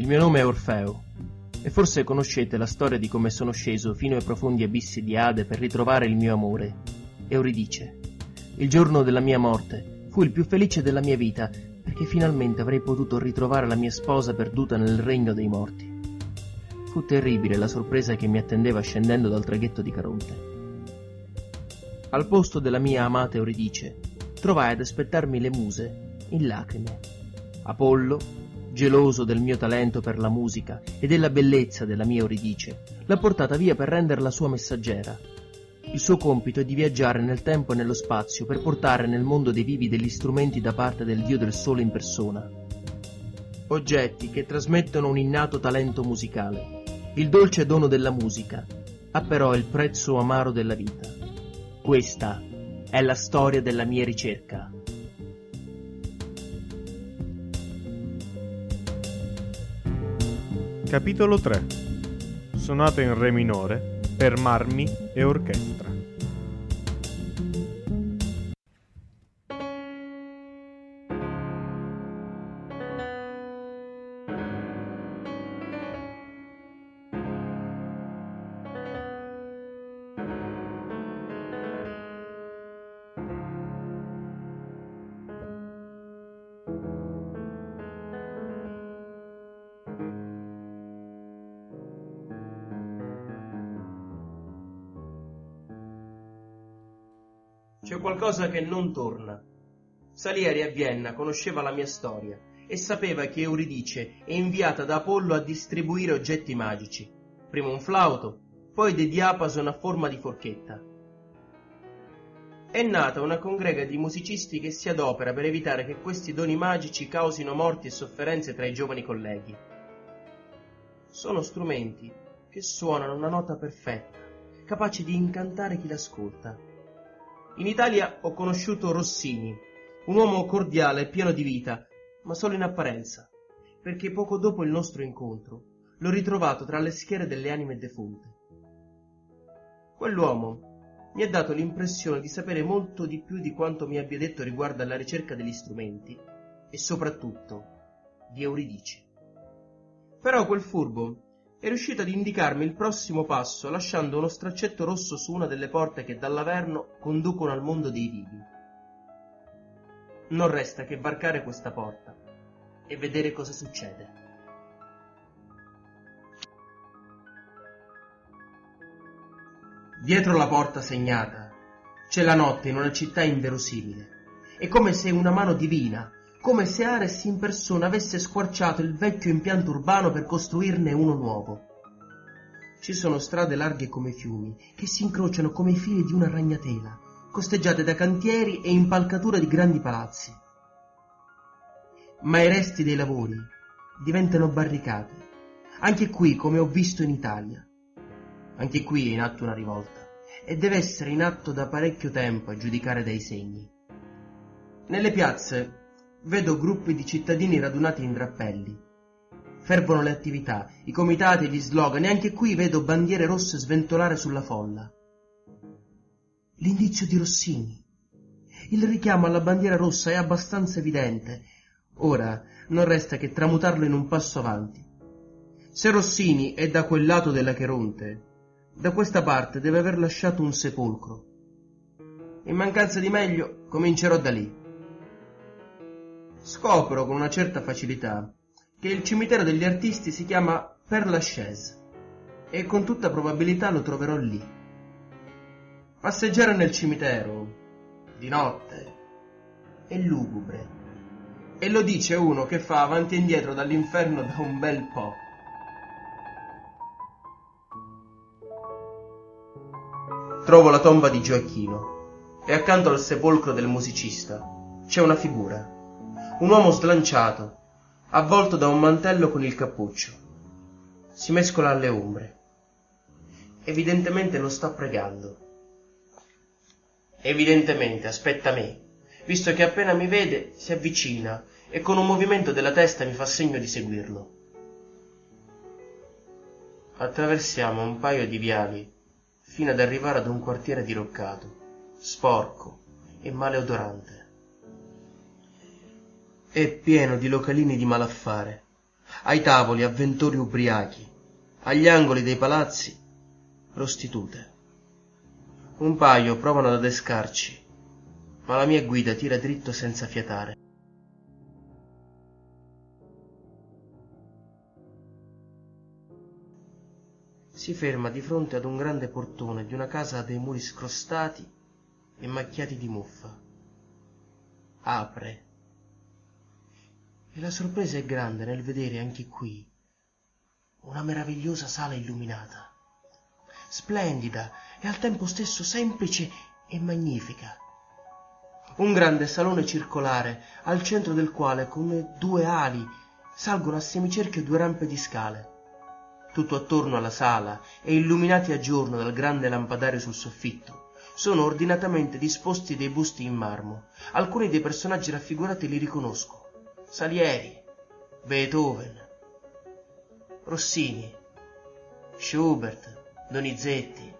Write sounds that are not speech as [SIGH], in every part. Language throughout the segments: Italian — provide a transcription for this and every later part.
Il mio nome è Orfeo e forse conoscete la storia di come sono sceso fino ai profondi abissi di Ade per ritrovare il mio amore. Euridice. Il giorno della mia morte fu il più felice della mia vita perché finalmente avrei potuto ritrovare la mia sposa perduta nel regno dei morti. Fu terribile la sorpresa che mi attendeva scendendo dal traghetto di Caronte. Al posto della mia amata Euridice trovai ad aspettarmi le muse in lacrime. Apollo, geloso del mio talento per la musica e della bellezza della mia Euridice, l'ha portata via per renderla sua messaggera. Il suo compito è di viaggiare nel tempo e nello spazio per portare nel mondo dei vivi degli strumenti da parte del dio del sole in persona. Oggetti che trasmettono un innato talento musicale. Il dolce dono della musica ha però il prezzo amaro della vita. Questa è la storia della mia ricerca. Capitolo 3 Sonata in Re minore per marmi e orchestra. C'è qualcosa che non torna. Salieri a Vienna conosceva la mia storia e sapeva che Euridice è inviata da Apollo a distribuire oggetti magici, prima un flauto, poi dei diapason a forma di forchetta. È nata una congrega di musicisti che si adopera per evitare che questi doni magici causino morti e sofferenze tra i giovani colleghi. Sono strumenti che suonano una nota perfetta, capaci di incantare chi l'ascolta. In Italia ho conosciuto Rossini, un uomo cordiale e pieno di vita, ma solo in apparenza, perché poco dopo il nostro incontro l'ho ritrovato tra le schiere delle anime defunte. Quell'uomo mi ha dato l'impressione di sapere molto di più di quanto mi abbia detto riguardo alla ricerca degli strumenti e soprattutto di Euridice. Però quel furbo è riuscito ad indicarmi il prossimo passo lasciando uno straccetto rosso su una delle porte che dall'Averno conducono al mondo dei vivi. Non resta che varcare questa porta e vedere cosa succede. Dietro la porta segnata c'è la notte in una città inverosimile. È come se una mano divina, come se Ares in persona avesse squarciato il vecchio impianto urbano per costruirne uno nuovo. Ci sono strade larghe come fiumi, che si incrociano come i fili di una ragnatela, costeggiate da cantieri e impalcature di grandi palazzi. Ma i resti dei lavori diventano barricate, anche qui come ho visto in Italia. Anche qui è in atto una rivolta, e deve essere in atto da parecchio tempo a giudicare dai segni. Nelle piazze vedo gruppi di cittadini radunati in drappelli. Fervono le attività, i comitati gli slogan, e anche qui vedo bandiere rosse sventolare sulla folla. L'indizio di Rossini. Il richiamo alla bandiera rossa è abbastanza evidente. Ora non resta che tramutarlo in un passo avanti. Se Rossini è da quel lato della Cheronte, da questa parte deve aver lasciato un sepolcro. In mancanza di meglio, comincerò da lì. Scopro con una certa facilità che il cimitero degli artisti si chiama Père Lachaise e con tutta probabilità lo troverò lì. Passeggiare nel cimitero, di notte, è lugubre. E lo dice uno che fa avanti e indietro dall'inferno da un bel po'. Trovo la tomba di Gioacchino e accanto al sepolcro del musicista c'è una figura, un uomo slanciato, avvolto da un mantello con il cappuccio. Si mescola alle ombre. Evidentemente lo sta pregando. Evidentemente aspetta me, visto che appena mi vede si avvicina e con un movimento della testa mi fa segno di seguirlo. Attraversiamo un paio di viali fino ad arrivare ad un quartiere diroccato, sporco e maleodorante. È pieno di localini di malaffare, ai tavoli avventori ubriachi, agli angoli dei palazzi prostitute. Un paio provano ad adescarci, ma la mia guida tira dritto senza fiatare. Si ferma di fronte ad un grande portone di una casa dei muri scrostati e macchiati di muffa. Apre. La sorpresa è grande nel vedere anche qui una meravigliosa sala illuminata, splendida e al tempo stesso semplice e magnifica. Un grande salone circolare, al centro del quale, come due ali, salgono a semicerchio due rampe di scale. Tutto attorno alla sala e illuminati a giorno dal grande lampadario sul soffitto, sono ordinatamente disposti dei busti in marmo. Alcuni dei personaggi raffigurati li riconosco. Salieri, Beethoven, Rossini, Schubert, Donizetti.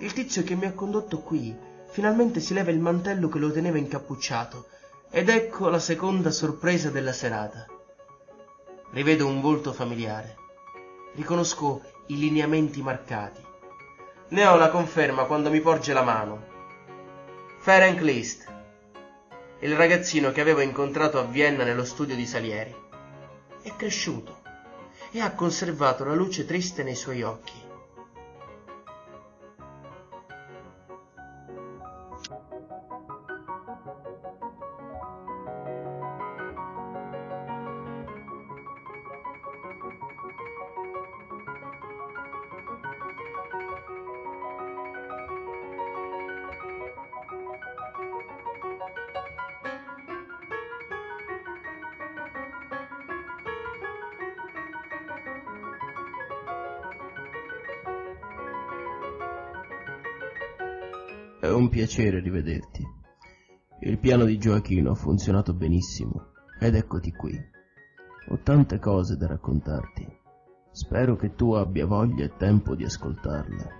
Il tizio che mi ha condotto qui finalmente si leva il mantello che lo teneva incappucciato ed ecco la seconda sorpresa della serata. Rivedo un volto familiare. Riconosco i lineamenti marcati. Ne ho la conferma quando mi porge la mano. Ferenc Liszt, il ragazzino che avevo incontrato a Vienna nello studio di Salieri. È cresciuto e ha conservato la luce triste nei suoi occhi. È un piacere rivederti. Il piano di Gioachino ha funzionato benissimo ed eccoti qui. Ho tante cose da raccontarti. Spero che tu abbia voglia e tempo di ascoltarle.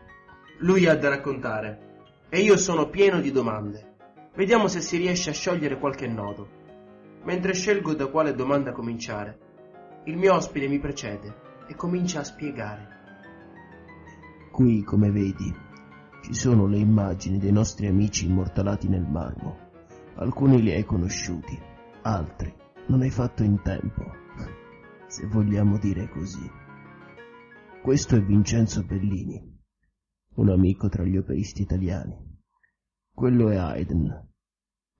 Lui ha da raccontare e io sono pieno di domande. Vediamo se si riesce a sciogliere qualche nodo. Mentre scelgo da quale domanda cominciare, il mio ospite mi precede e comincia a spiegare. Qui, come vedi, ci sono le immagini dei nostri amici immortalati nel marmo. Alcuni li hai conosciuti, altri non hai fatto in tempo, [LAUGHS] se vogliamo dire così. Questo è Vincenzo Bellini, un amico tra gli operisti italiani. Quello è Haydn,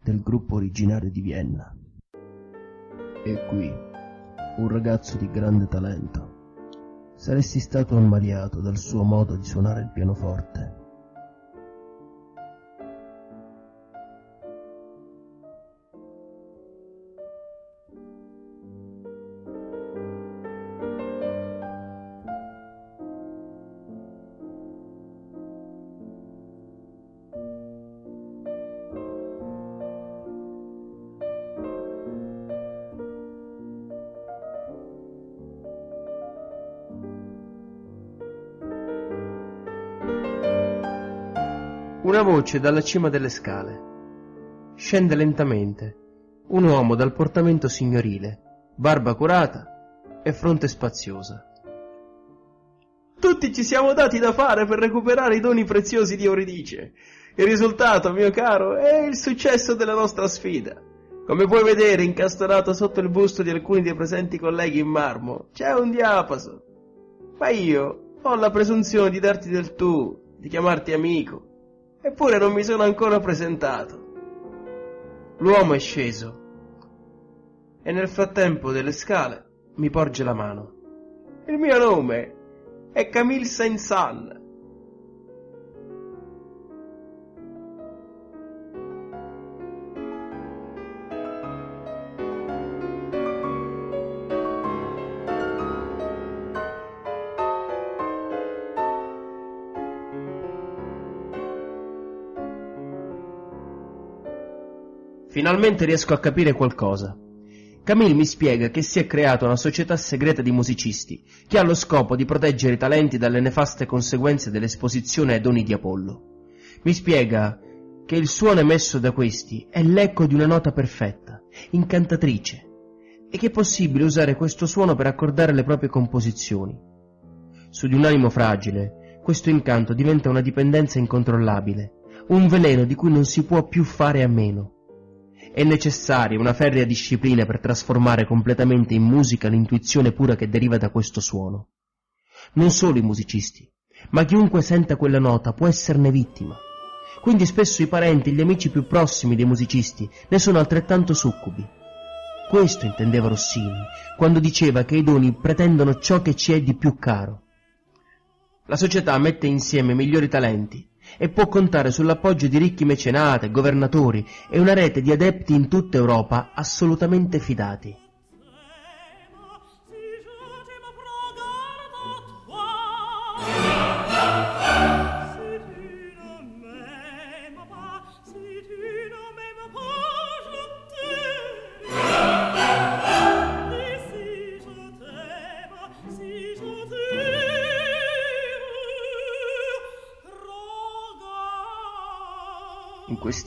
del gruppo originario di Vienna. E qui, un ragazzo di grande talento. Saresti stato ammaliato dal suo modo di suonare il pianoforte Una voce dalla cima delle scale. Scende lentamente. Un uomo dal portamento signorile, barba curata e fronte spaziosa. Tutti ci siamo dati da fare per recuperare i doni preziosi di Euridice. Il risultato, mio caro, è il successo della nostra sfida. Come puoi vedere, incastonato sotto il busto di alcuni dei presenti colleghi in marmo, c'è un diapaso. Ma io ho la presunzione di darti del tu, di chiamarti amico. Eppure non mi sono ancora presentato. L'uomo è sceso e nel frattempo delle scale mi porge la mano. Il mio nome è Camille Saint-Saëns. Finalmente riesco a capire qualcosa. Camille mi spiega che si è creata una società segreta di musicisti che ha lo scopo di proteggere i talenti dalle nefaste conseguenze dell'esposizione ai doni di Apollo. Mi spiega che il suono emesso da questi è l'eco di una nota perfetta, incantatrice, e che è possibile usare questo suono per accordare le proprie composizioni. Su di un animo fragile, questo incanto diventa una dipendenza incontrollabile, un veleno di cui non si può più fare a meno. È necessaria una ferrea disciplina per trasformare completamente in musica l'intuizione pura che deriva da questo suono. Non solo i musicisti, ma chiunque senta quella nota può esserne vittima. Quindi spesso i parenti e gli amici più prossimi dei musicisti ne sono altrettanto succubi. Questo intendeva Rossini quando diceva che i doni pretendono ciò che ci è di più caro. La società mette insieme migliori talenti e può contare sull'appoggio di ricchi mecenate, governatori e una rete di adepti in tutta Europa assolutamente fidati.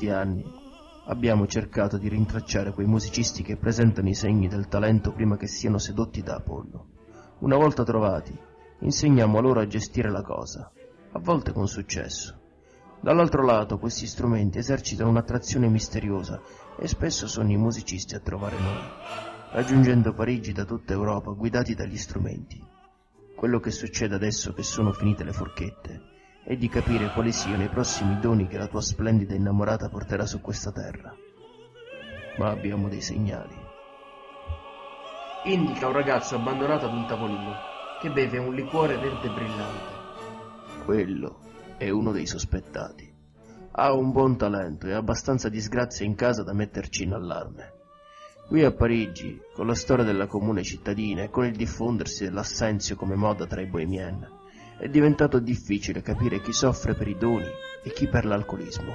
Questi anni abbiamo cercato di rintracciare quei musicisti che presentano i segni del talento prima che siano sedotti da Apollo. Una volta trovati, insegniamo loro a gestire la cosa, a volte con successo. Dall'altro lato questi strumenti esercitano un'attrazione misteriosa e spesso sono i musicisti a trovare noi, raggiungendo Parigi da tutta Europa guidati dagli strumenti. Quello che succede adesso che sono finite le forchette e di capire quali siano i prossimi doni che la tua splendida innamorata porterà su questa terra. Ma abbiamo dei segnali. Indica un ragazzo abbandonato ad un tavolino che beve un liquore verde brillante. Quello è uno dei sospettati. Ha un buon talento e abbastanza disgrazia in casa da metterci in allarme. Qui a Parigi, con la storia della comune cittadina e con il diffondersi dell'assenzio come moda tra i bohemien, è diventato difficile capire chi soffre per i doni e chi per l'alcolismo.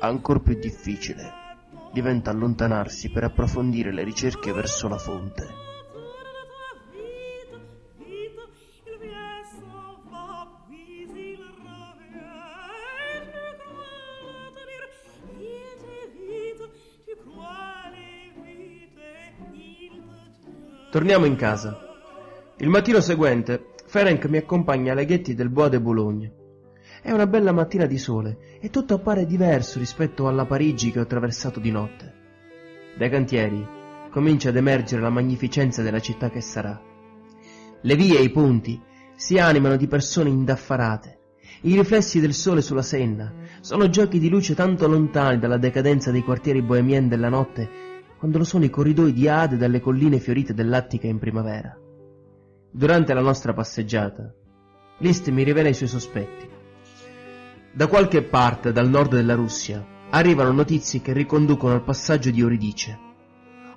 Ancor più difficile diventa allontanarsi per approfondire le ricerche verso la fonte. Torniamo in casa. Il mattino seguente Ferenc mi accompagna ai laghetti del Bois de Boulogne. È una bella mattina di sole e tutto appare diverso rispetto alla Parigi che ho attraversato di notte. Dai cantieri comincia ad emergere la magnificenza della città che sarà. Le vie e i ponti si animano di persone indaffarate. I riflessi del sole sulla Senna sono giochi di luce tanto lontani dalla decadenza dei quartieri bohemien della notte quando lo sono i corridoi di Ade dalle colline fiorite dell'Attica in primavera. Durante la nostra passeggiata, List mi rivela i suoi sospetti. Da qualche parte dal nord della Russia arrivano notizie che riconducono al passaggio di Euridice.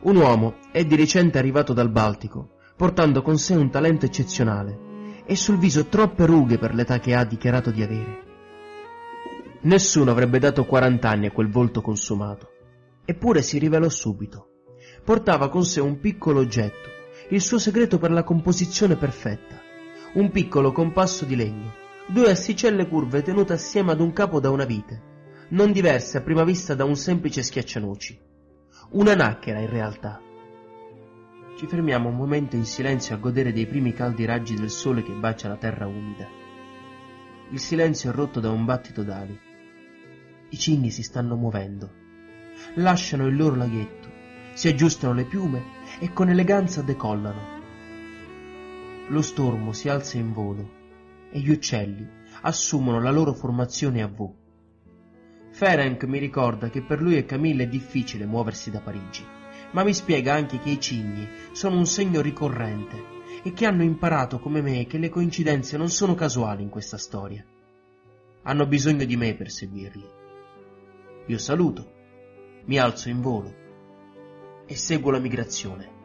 Un uomo è di recente arrivato dal Baltico, portando con sé un talento eccezionale e sul viso troppe rughe per l'età che ha dichiarato di avere. Nessuno avrebbe dato 40 anni a quel volto consumato, eppure si rivelò subito. Portava con sé un piccolo oggetto il suo segreto per la composizione perfetta. Un piccolo compasso di legno, due assicelle curve tenute assieme ad un capo da una vite, non diverse a prima vista da un semplice schiaccianoci. Una nachera in realtà. Ci fermiamo un momento in silenzio a godere dei primi caldi raggi del sole che bacia la terra umida. Il silenzio è rotto da un battito d'ali. I cigni si stanno muovendo. Lasciano il loro laghetto, si aggiustano le piume e con eleganza decollano. Lo stormo si alza in volo e gli uccelli assumono la loro formazione a V. Ferenc mi ricorda che per lui e Camille è difficile muoversi da Parigi, ma mi spiega anche che i cigni sono un segno ricorrente e che hanno imparato come me che le coincidenze non sono casuali in questa storia. Hanno bisogno di me per seguirli. Io saluto, mi alzo in volo e seguo la migrazione.